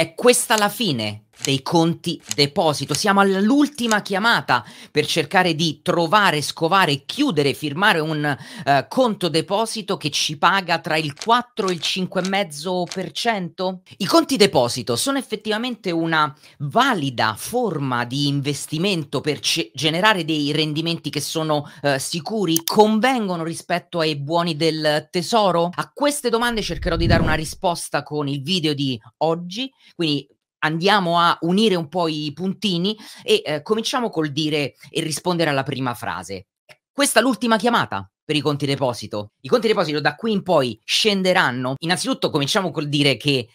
È questa la fine dei conti deposito. Siamo all'ultima chiamata per cercare di trovare, scovare, chiudere, firmare un uh, conto deposito che ci paga tra il 4 e il 5,5%. I conti deposito sono effettivamente una valida forma di investimento per ce- generare dei rendimenti che sono uh, sicuri, convengono rispetto ai buoni del tesoro? A queste domande cercherò di dare una risposta con il video di oggi, quindi andiamo a unire un po' i puntini e eh, cominciamo col dire e rispondere alla prima frase. Questa è l'ultima chiamata per i conti deposito. I conti deposito da qui in poi scenderanno. Innanzitutto cominciamo col dire che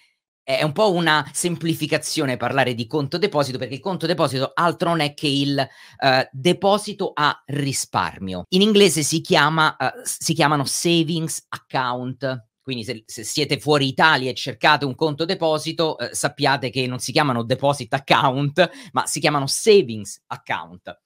è un po' una semplificazione parlare di conto deposito perché il conto deposito altro non è che il uh, deposito a risparmio. In inglese si, chiama, uh, si chiamano savings account quindi se, se, siete fuori Italia e cercate un conto deposito, eh, sappiate che non si chiamano deposit account, ma si chiamano savings account.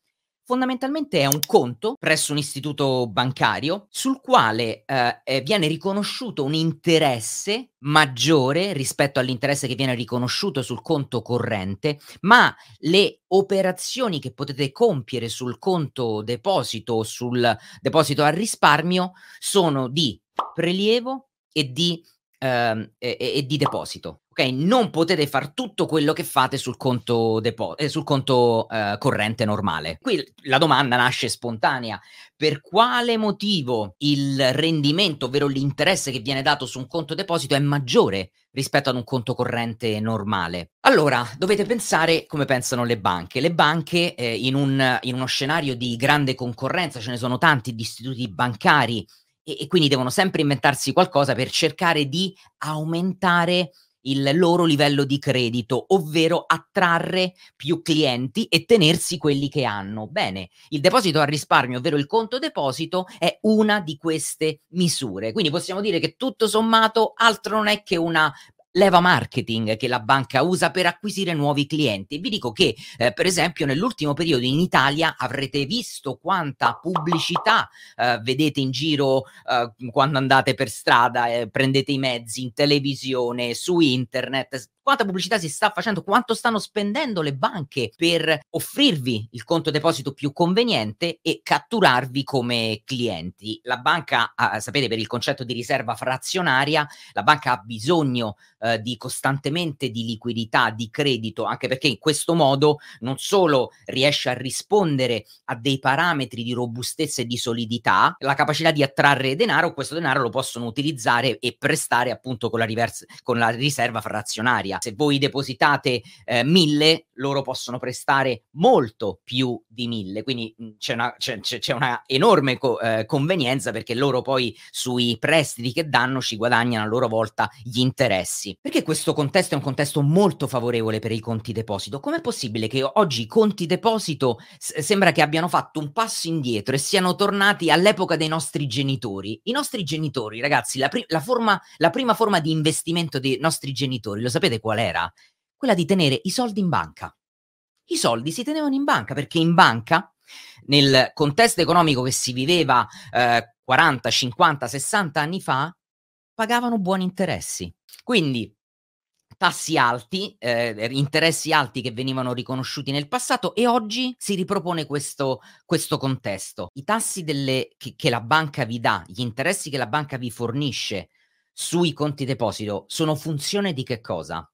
Fondamentalmente è un conto presso un istituto bancario sul quale eh, eh viene riconosciuto un interesse maggiore rispetto all'interesse che viene riconosciuto sul conto corrente, ma le operazioni che potete compiere sul conto deposito o sul deposito al risparmio sono di prelievo, e di, ehm, e, e di deposito. Ok, non potete fare tutto quello che fate sul conto, depo- eh, sul conto eh, corrente normale. Qui la domanda nasce spontanea. Per quale motivo il rendimento, ovvero l'interesse che viene dato su un conto deposito è maggiore rispetto ad un conto corrente normale? Allora, dovete pensare come pensano le banche. Le banche eh, in, un, in uno scenario di grande concorrenza, ce ne sono tanti di istituti bancari e, e quindi devono sempre inventarsi qualcosa per cercare di aumentare il loro livello di credito, ovvero attrarre più clienti e tenersi quelli che hanno. Bene, il deposito a risparmio, ovvero il conto deposito, è una di queste misure. Quindi possiamo dire che tutto sommato altro non è che una leva marketing che la banca usa per acquisire nuovi clienti. Vi dico che, eh, per esempio, nell'ultimo periodo in Italia avrete visto quanta pubblicità eh, vedete in giro eh, quando andate per strada, eh, prendete i mezzi in televisione, su internet, quanta pubblicità si sta facendo, quanto stanno spendendo le banche per offrirvi il conto deposito più conveniente e catturarvi come clienti. La banca, ah, sapete, per il concetto di riserva frazionaria, la banca ha bisogno eh, di costantemente di liquidità, di credito, anche perché in questo modo non solo riesce a rispondere a dei parametri di robustezza e di solidità, la capacità di attrarre denaro, questo denaro lo possono utilizzare e prestare appunto con la, riversa, con la riserva frazionaria se voi depositate eh, mille, loro possono prestare molto più di mille, quindi c'è, una, c'è, c'è una, enorme co- eh, convenienza perché loro poi sui prestiti che danno ci guadagnano a loro volta gli interessi. Perché questo contesto è un contesto molto favorevole per i conti deposito? Com'è possibile che oggi i conti deposito s- sembra che abbiano fatto un passo indietro e siano tornati all'epoca dei nostri genitori? I nostri genitori, ragazzi, la, pri- la, forma, la prima forma di investimento dei nostri genitori, lo sapete qual era? Quella di tenere i soldi in banca. I soldi si tenevano in banca perché in banca, nel contesto economico che si viveva eh, 40, 50, 60 anni fa, pagavano buoni interessi. Quindi tassi alti, eh, interessi alti che venivano riconosciuti nel passato e oggi si ripropone questo, questo contesto. I tassi delle, che, che la banca vi dà, gli interessi che la banca vi fornisce sui conti deposito sono funzione di che cosa?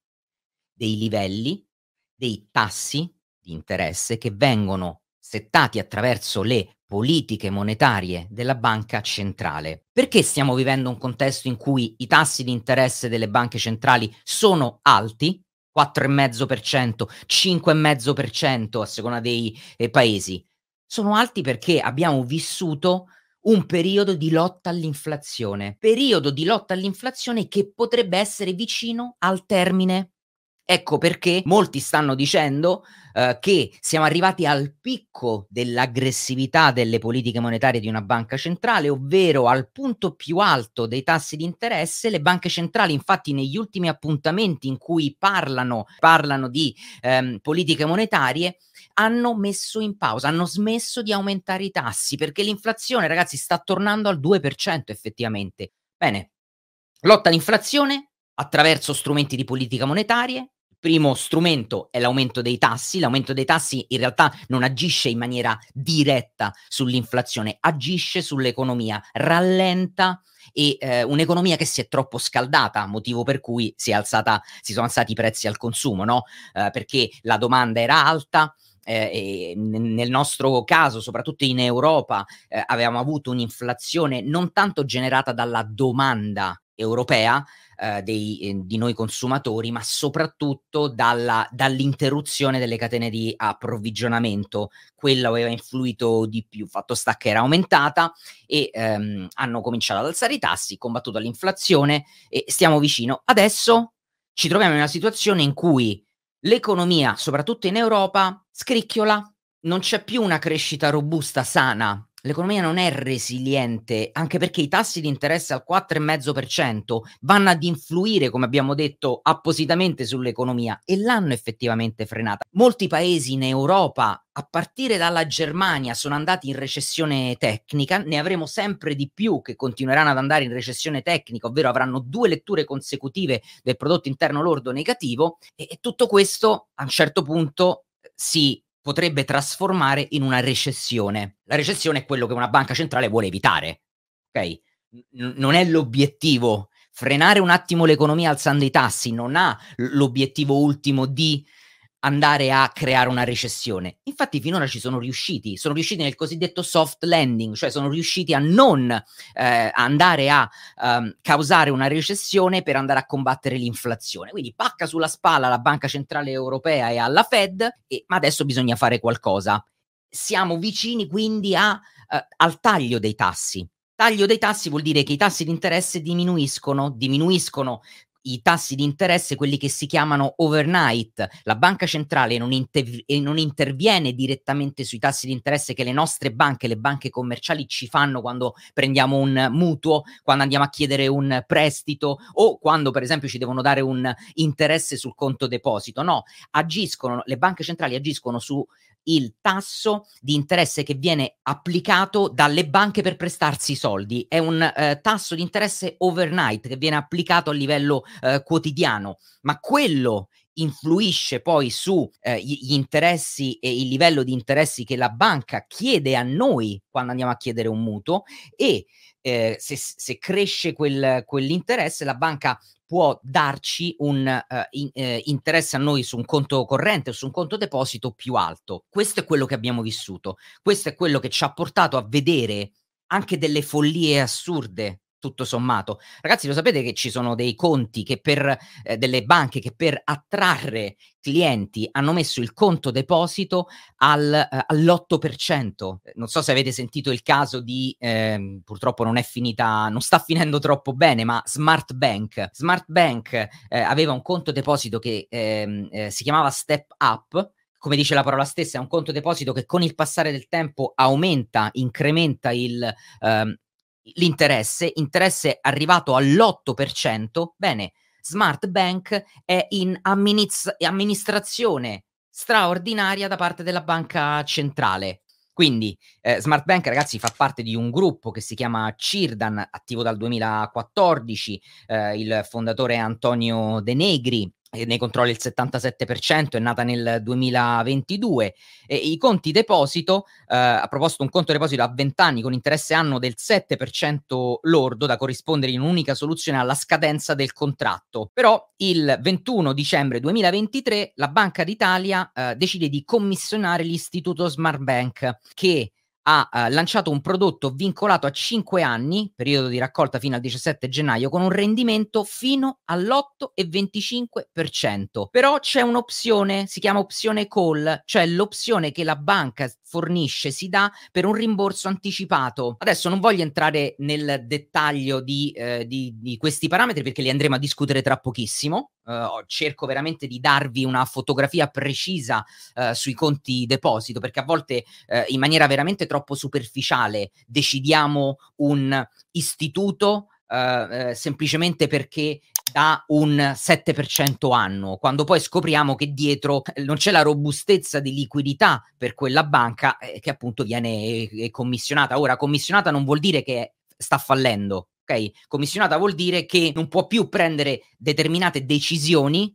Dei livelli, dei tassi di interesse che vengono settati attraverso le politiche monetarie della banca centrale. Perché stiamo vivendo un contesto in cui i tassi di interesse delle banche centrali sono alti? 4,5%, 5,5% a seconda dei eh, paesi. Sono alti perché abbiamo vissuto un periodo di lotta all'inflazione, periodo di lotta all'inflazione che potrebbe essere vicino al termine Ecco perché molti stanno dicendo uh, che siamo arrivati al picco dell'aggressività delle politiche monetarie di una banca centrale, ovvero al punto più alto dei tassi di interesse. Le banche centrali, infatti, negli ultimi appuntamenti in cui parlano, parlano di um, politiche monetarie, hanno messo in pausa, hanno smesso di aumentare i tassi perché l'inflazione, ragazzi, sta tornando al 2% effettivamente. Bene, lotta all'inflazione attraverso strumenti di politica monetaria, primo strumento è l'aumento dei tassi. L'aumento dei tassi in realtà non agisce in maniera diretta sull'inflazione, agisce sull'economia, rallenta e eh, un'economia che si è troppo scaldata, motivo per cui si, alzata, si sono alzati i prezzi al consumo, no? eh, perché la domanda era alta, eh, nel nostro caso, soprattutto in Europa, eh, avevamo avuto un'inflazione non tanto generata dalla domanda europea eh, dei, eh, di noi consumatori, ma soprattutto dalla, dall'interruzione delle catene di approvvigionamento. Quello aveva influito di più. Fatto sta che era aumentata e ehm, hanno cominciato ad alzare i tassi, combattuto l'inflazione e stiamo vicino. Adesso ci troviamo in una situazione in cui l'economia, soprattutto in Europa, scricchiola, non c'è più una crescita robusta, sana. L'economia non è resiliente, anche perché i tassi di interesse al 4,5% vanno ad influire, come abbiamo detto, appositamente sull'economia e l'hanno effettivamente frenata. Molti paesi in Europa, a partire dalla Germania, sono andati in recessione tecnica, ne avremo sempre di più che continueranno ad andare in recessione tecnica, ovvero avranno due letture consecutive del prodotto interno lordo negativo e, e tutto questo a un certo punto si potrebbe trasformare in una recessione. La recessione è quello che una banca centrale vuole evitare. Ok? N- non è l'obiettivo. Frenare un attimo l'economia alzando i tassi non ha l'obiettivo ultimo di andare a creare una recessione. Infatti finora ci sono riusciti, sono riusciti nel cosiddetto soft landing, cioè sono riusciti a non eh, andare a um, causare una recessione per andare a combattere l'inflazione. Quindi pacca sulla spalla alla Banca Centrale Europea e alla Fed, e, ma adesso bisogna fare qualcosa. Siamo vicini quindi a, uh, al taglio dei tassi. Taglio dei tassi vuol dire che i tassi di interesse diminuiscono, diminuiscono i tassi di interesse, quelli che si chiamano overnight. La banca centrale non, inter- non, interviene direttamente sui tassi di interesse che le nostre banche, le banche commerciali ci fanno quando prendiamo un mutuo, quando andiamo a chiedere un prestito o quando per esempio ci devono dare un interesse sul conto deposito. No, agiscono, le banche centrali agiscono su il tasso di interesse che viene applicato dalle banche per prestarsi i soldi. È un eh, tasso di interesse overnight che viene applicato a livello eh, quotidiano, ma quello influisce poi su eh, gli interessi e il livello di interessi che la banca chiede a noi quando andiamo a chiedere un mutuo e eh, se, se, cresce quel, quell'interesse la banca può darci un uh, in, uh, interesse a noi su un conto corrente o su un conto deposito più alto. Questo è quello che abbiamo vissuto, questo è quello che ci ha portato a vedere anche delle follie assurde tutto sommato. Ragazzi, lo sapete che ci sono dei conti che per eh, delle banche che per attrarre clienti hanno messo il conto deposito al, eh, all'8%. Non so se avete sentito il caso di, eh, purtroppo non è finita, non sta finendo troppo bene, ma Smart Bank. Smart Bank eh, aveva un conto deposito che ehm, eh, si chiamava Step Up, come dice la parola stessa, è un conto deposito che con il passare del tempo aumenta, incrementa il, ehm, l'interesse, interesse arrivato all'8%, bene, Smart Bank è in amministra- amministrazione straordinaria da parte della banca centrale. Quindi eh, Smart Bank, ragazzi, fa parte di un gruppo che si chiama Cirdan, attivo dal 2014. Eh, il fondatore Antonio De Negri, ne controlla il 77%, è nata nel 2022. E I conti deposito, eh, ha proposto un conto deposito a 20 anni con interesse anno del 7% lordo da corrispondere in un'unica soluzione alla scadenza del contratto. Però il 21 dicembre 2023 la Banca d'Italia eh, decide di commissionare l'istituto Smart Bank che ha uh, lanciato un prodotto vincolato a 5 anni, periodo di raccolta fino al 17 gennaio, con un rendimento fino all'8,25%. Però c'è un'opzione, si chiama opzione call, cioè l'opzione che la banca fornisce, si dà per un rimborso anticipato. Adesso non voglio entrare nel dettaglio di, eh, di, di questi parametri perché li andremo a discutere tra pochissimo. Uh, cerco veramente di darvi una fotografia precisa uh, sui conti deposito perché a volte uh, in maniera veramente troppo superficiale decidiamo un istituto semplicemente perché da un 7% annuo, quando poi scopriamo che dietro non c'è la robustezza di liquidità per quella banca eh, che appunto viene eh, commissionata. Ora, commissionata non vuol dire che sta fallendo, ok? Commissionata vuol dire che non può più prendere determinate decisioni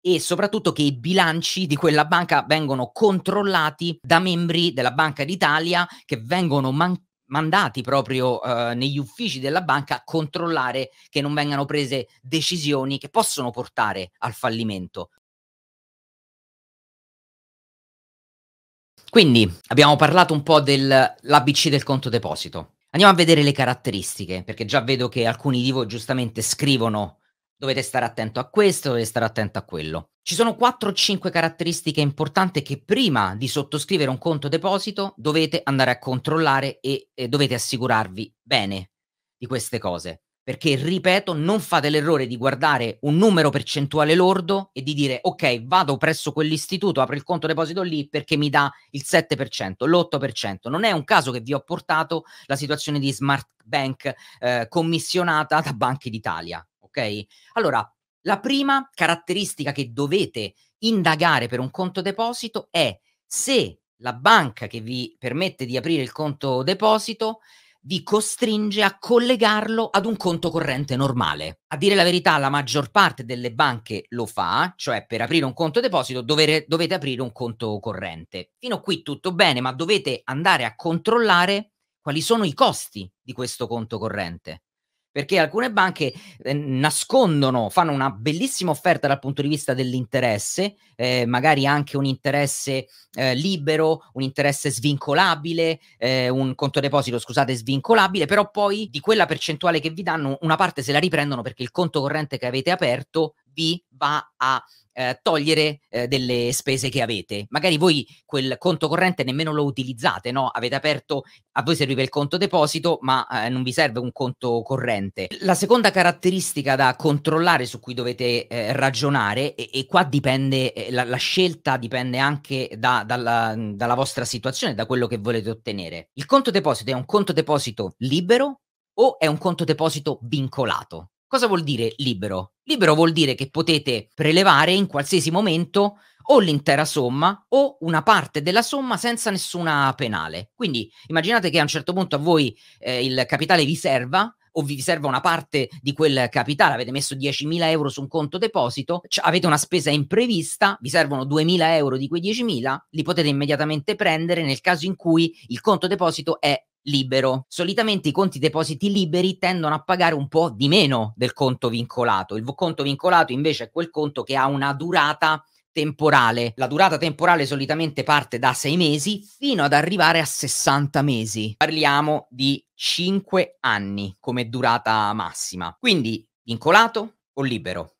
e soprattutto che i bilanci di quella banca vengono controllati da membri della Banca d'Italia che vengono man- mandati proprio uh, negli uffici della banca a controllare che non vengano prese decisioni che possono portare al fallimento. Quindi abbiamo parlato un po' dell'ABC del conto deposito. Andiamo a vedere le caratteristiche, perché già vedo che alcuni di voi giustamente scrivono dovete stare attento a questo, dovete stare attento a quello. Ci sono 4 o 5 caratteristiche importanti che prima di sottoscrivere un conto deposito dovete andare a controllare e, e dovete assicurarvi bene di queste cose perché ripeto, non fate l'errore di guardare un numero percentuale lordo e di dire ok, vado presso quell'istituto, apro il conto deposito lì perché mi dà il 7%, l'8%. Non è un caso che vi ho portato la situazione di Smart Bank eh, commissionata da Banche d'Italia, ok? Allora, la prima caratteristica che dovete indagare per un conto deposito è se la banca che vi permette di aprire il conto deposito vi costringe a collegarlo ad un conto corrente normale. A dire la verità, la maggior parte delle banche lo fa, cioè per aprire un conto deposito dovere, dovete aprire un conto corrente. Fino a qui tutto bene, ma dovete andare a controllare quali sono i costi di questo conto corrente perché alcune banche eh, nascondono, fanno una bellissima offerta dal punto di vista dell'interesse, eh, magari anche un interesse eh, libero, un interesse svincolabile, eh, un conto deposito, scusate, svincolabile, però poi di quella percentuale che vi danno una parte se la riprendono perché il conto corrente che avete aperto vi va a eh, togliere eh, delle spese che avete. Magari voi quel conto corrente nemmeno lo utilizzate, no? Avete aperto, a voi serviva il conto deposito, ma eh, non vi serve un conto corrente. La seconda caratteristica da controllare su cui dovete eh, ragionare, e, e, qua dipende, eh, la, la, scelta dipende anche da, dalla, dalla vostra situazione, da quello che volete ottenere. Il conto deposito è un conto deposito libero o è un conto deposito vincolato? Cosa vuol dire libero? Libero vuol dire che potete prelevare in qualsiasi momento o l'intera somma o una parte della somma senza nessuna penale. Quindi immaginate che a un certo punto a voi eh, il capitale vi serva o vi serva una parte di quel capitale, avete messo 10.000 euro su un conto deposito, c- avete una spesa imprevista, vi servono 2.000 euro di quei 10.000, li potete immediatamente prendere nel caso in cui il conto deposito è libero. Solitamente i conti depositi liberi tendono a pagare un po' di meno del conto vincolato. Il conto vincolato invece è quel conto che ha una durata temporale. La durata temporale solitamente parte da 6 mesi fino ad arrivare a 60 mesi. Parliamo di 5 anni come durata massima. Quindi vincolato o libero?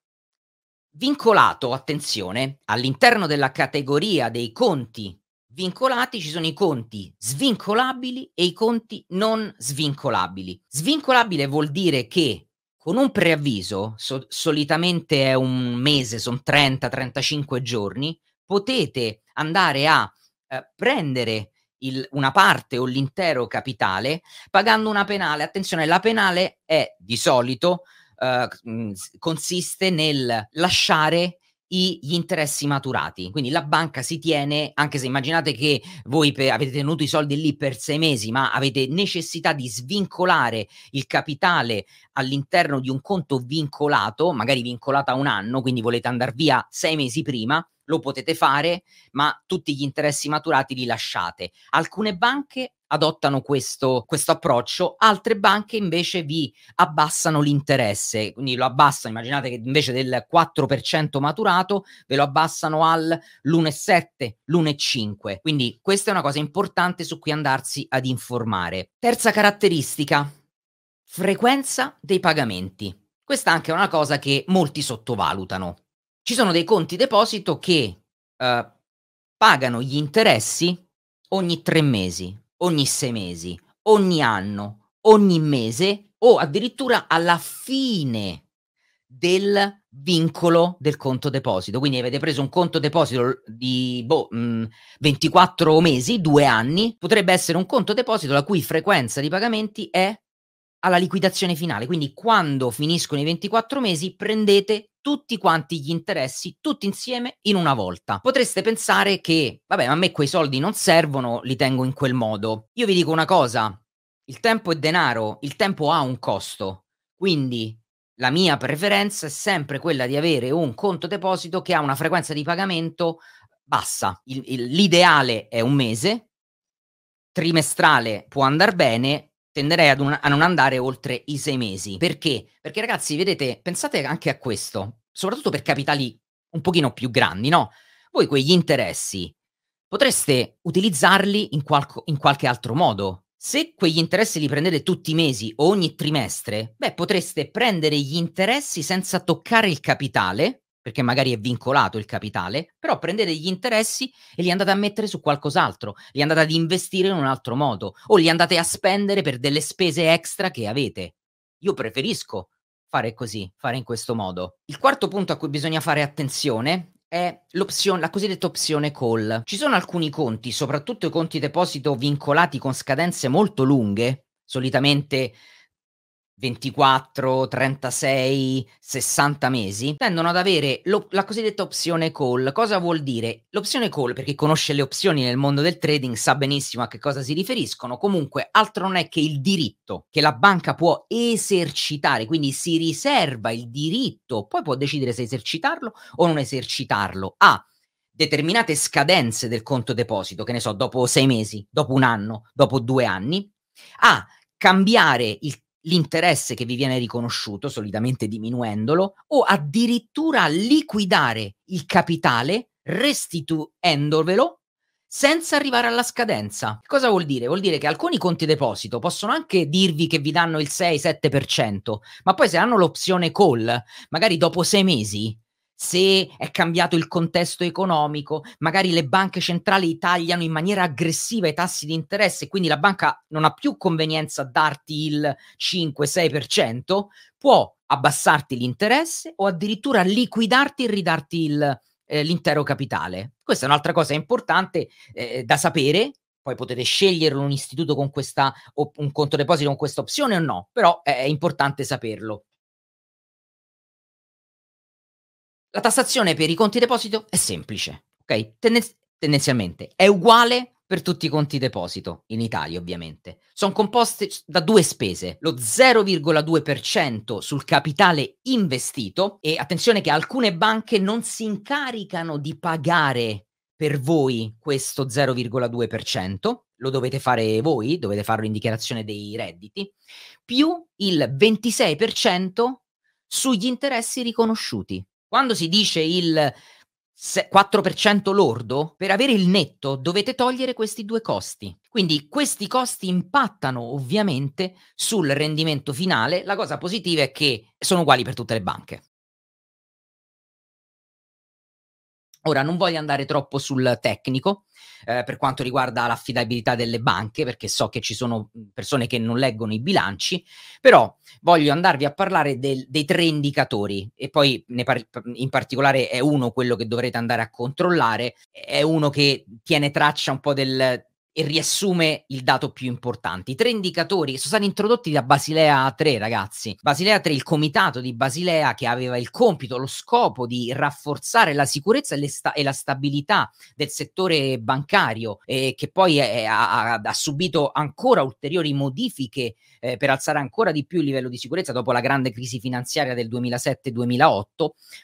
Vincolato, attenzione, all'interno della categoria dei conti vincolati ci sono i conti svincolabili e i conti non svincolabili. Svincolabile vuol dire che con un preavviso, so- solitamente è un mese, sono 30-35 giorni, potete andare a eh, prendere il, una parte o l'intero capitale pagando una penale. Attenzione, la penale è di solito eh, consiste nel lasciare gli interessi maturati. Quindi la banca si tiene, anche se immaginate che voi pe- avete tenuto i soldi lì per sei mesi, ma avete necessità di svincolare il capitale all'interno di un conto vincolato, magari vincolato a un anno, quindi volete andare via sei mesi prima, lo potete fare, ma tutti gli interessi maturati li lasciate. Alcune banche adottano questo, questo approccio, altre banche invece vi abbassano l'interesse, quindi lo abbassano, immaginate che invece del 4% maturato ve lo abbassano all'1,7, l'1,5. Quindi questa è una cosa importante su cui andarsi ad informare. Terza caratteristica, frequenza dei pagamenti. Questa anche è una cosa che molti sottovalutano. Ci sono dei conti deposito che uh, pagano gli interessi ogni tre mesi, ogni sei mesi, ogni anno, ogni mese o addirittura alla fine del vincolo del conto deposito. Quindi avete preso un conto deposito di boh, mh, 24 mesi, due anni, potrebbe essere un conto deposito la cui frequenza di pagamenti è alla liquidazione finale. Quindi quando finiscono i 24 mesi prendete tutti quanti gli interessi, tutti insieme in una volta. Potreste pensare che, vabbè, a me quei soldi non servono, li tengo in quel modo. Io vi dico una cosa, il tempo è denaro, il tempo ha un costo. Quindi la mia preferenza è sempre quella di avere un conto deposito che ha una frequenza di pagamento bassa. Il, il, l'ideale è un mese, trimestrale può andare bene, tenderei un, a non andare oltre i sei mesi. Perché? Perché ragazzi, vedete, pensate anche a questo, soprattutto per capitali un pochino più grandi, no? Voi quegli interessi potreste utilizzarli in, qualco, in qualche altro modo. Se quegli interessi li prendete tutti i mesi o ogni trimestre, beh, potreste prendere gli interessi senza toccare il capitale, perché magari è vincolato il capitale, però prendete gli interessi e li andate a mettere su qualcos'altro, li andate ad investire in un altro modo o li andate a spendere per delle spese extra che avete. Io preferisco fare così, fare in questo modo. Il quarto punto a cui bisogna fare attenzione è l'opzione, la cosiddetta opzione call. Ci sono alcuni conti, soprattutto i conti deposito vincolati con scadenze molto lunghe, solitamente 24, 36, 60 mesi, tendono ad avere lo, la cosiddetta opzione call. Cosa vuol dire? L'opzione call, per chi conosce le opzioni nel mondo del trading, sa benissimo a che cosa si riferiscono. Comunque, altro non è che il diritto che la banca può esercitare, quindi si riserva il diritto, poi può decidere se esercitarlo o non esercitarlo, a determinate scadenze del conto deposito, che ne so, dopo sei mesi, dopo un anno, dopo due anni, a cambiare il l'interesse che vi viene riconosciuto, solitamente diminuendolo, o addirittura liquidare il capitale restituendovelo senza arrivare alla scadenza. Cosa vuol dire? Vuol dire che alcuni conti deposito possono anche dirvi che vi danno il 6-7%, ma poi se hanno l'opzione call, magari dopo sei mesi, se è cambiato il contesto economico, magari le banche centrali tagliano in maniera aggressiva i tassi di interesse, quindi la banca non ha più convenienza a darti il 5-6%, può abbassarti l'interesse o addirittura liquidarti e ridarti il, eh, l'intero capitale. Questa è un'altra cosa importante eh, da sapere. Poi potete scegliere un istituto con questa o un conto deposito con questa opzione o no, però è importante saperlo. La tassazione per i conti deposito è semplice, ok? Tenden- tendenzialmente è uguale per tutti i conti deposito, in Italia ovviamente. Sono composte da due spese, lo 0,2% sul capitale investito e attenzione che alcune banche non si incaricano di pagare per voi questo 0,2%, lo dovete fare voi, dovete farlo in dichiarazione dei redditi, più il 26% sugli interessi riconosciuti. Quando si dice il 4% lordo, per avere il netto dovete togliere questi due costi. Quindi questi costi impattano ovviamente sul rendimento finale. La cosa positiva è che sono uguali per tutte le banche. Ora non voglio andare troppo sul tecnico eh, per quanto riguarda l'affidabilità delle banche, perché so che ci sono persone che non leggono i bilanci, però voglio andarvi a parlare del, dei tre indicatori e poi par- in particolare è uno quello che dovrete andare a controllare, è uno che tiene traccia un po' del, e riassume il dato più importante. I tre indicatori sono stati introdotti da Basilea 3, ragazzi. Basilea 3, il comitato di Basilea che aveva il compito, lo scopo di rafforzare la sicurezza e, sta- e la stabilità del settore bancario e che poi è, ha, ha, subito ancora ulteriori modifiche eh, per alzare ancora di più il livello di sicurezza dopo la grande crisi finanziaria del 2007-2008,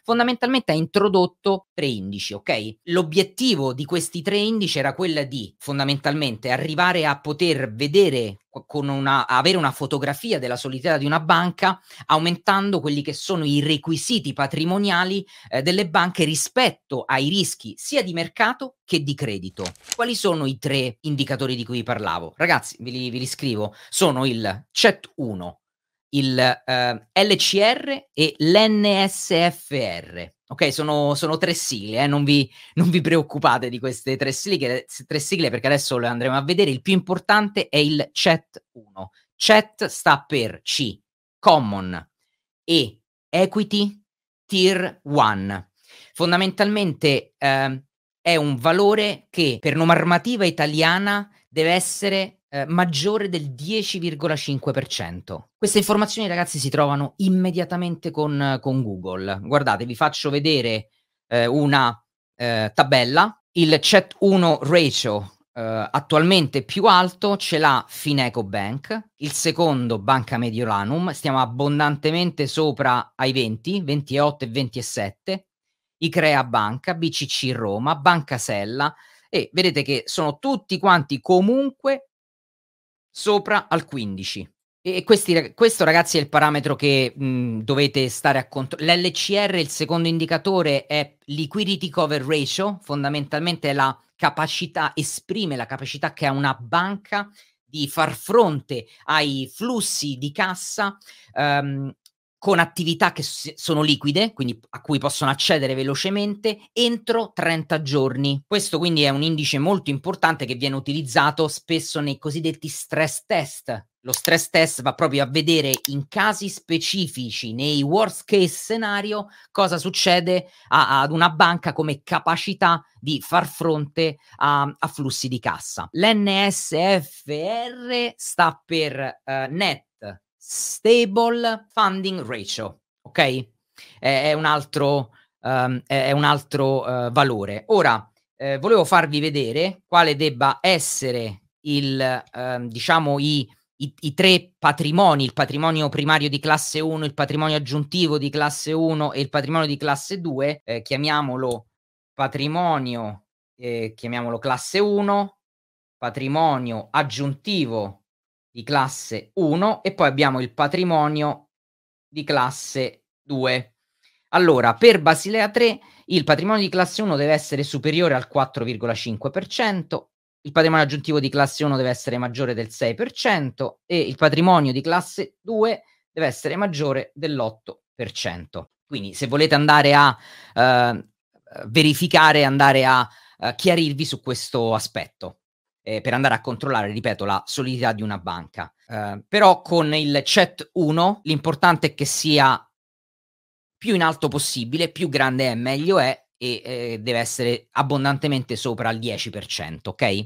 fondamentalmente ha introdotto tre indici, ok? L'obiettivo di questi tre indici era quello di fondamentalmente finalmente arrivare a poter vedere con una, avere una fotografia della solidità di una banca, aumentando quelli che sono i requisiti patrimoniali eh, delle banche rispetto ai rischi sia di mercato che di credito. Quali sono i tre indicatori di cui parlavo? Ragazzi, ve li, ve li scrivo. Sono il CET 1, il eh, LCR e l'NSFR. Ok, sono, sono tre sigle, eh? non, vi, non, vi, preoccupate di queste tre sigle, tre sigle perché adesso le andremo a vedere. Il più importante è il CHAT 1. CHAT sta per C, Common e Equity Tier 1. Fondamentalmente eh, è un valore che per normativa italiana deve essere eh, maggiore del 10,5%. Queste informazioni, ragazzi, si trovano immediatamente con, con Google. Guardate, vi faccio vedere eh, una eh, tabella. Il CHAT 1 ratio Uh, attualmente più alto ce l'ha Fineco Bank, il secondo Banca Mediolanum, stiamo abbondantemente sopra ai 20, 28 e 27, Icrea Banca, BCC Roma, Banca Sella e vedete che sono tutti quanti comunque sopra al 15. E questi, questo ragazzi è il parametro che mh, dovete stare a conto. L'LCR, il secondo indicatore, è Liquidity Cover Ratio, fondamentalmente è la capacità, esprime la capacità che ha una banca di far fronte ai flussi di cassa um, con attività che sono liquide, quindi a cui possono accedere velocemente, entro 30 giorni. Questo quindi è un indice molto importante che viene utilizzato spesso nei cosiddetti stress test. Lo stress test va proprio a vedere in casi specifici, nei worst case scenario, cosa succede a, ad una banca come capacità di far fronte a, a flussi di cassa. L'NSFR sta per uh, Net Stable Funding Ratio, ok? È, un altro, um, è, un altro uh, valore. Ora, eh, volevo farvi vedere quale debba essere il, uh, diciamo, i, i, i, tre patrimoni, il patrimonio primario di classe 1, il patrimonio aggiuntivo di classe 1 e il patrimonio di classe 2, eh, chiamiamolo patrimonio, eh, chiamiamolo classe 1, patrimonio aggiuntivo di classe 1 e poi abbiamo il patrimonio di classe 2. Allora, per Basilea 3 il patrimonio di classe 1 deve essere superiore al 4,5%, il patrimonio aggiuntivo di classe 1 deve essere maggiore del 6% e il patrimonio di classe 2 deve essere maggiore dell'8%. Quindi se volete andare a uh, verificare, andare a uh, chiarirvi su questo aspetto eh, per andare a controllare, ripeto, la solidità di una banca. Eh, però con il CET 1 l'importante è che sia più in alto possibile, più grande è meglio è e eh, deve essere abbondantemente sopra il 10%, ok?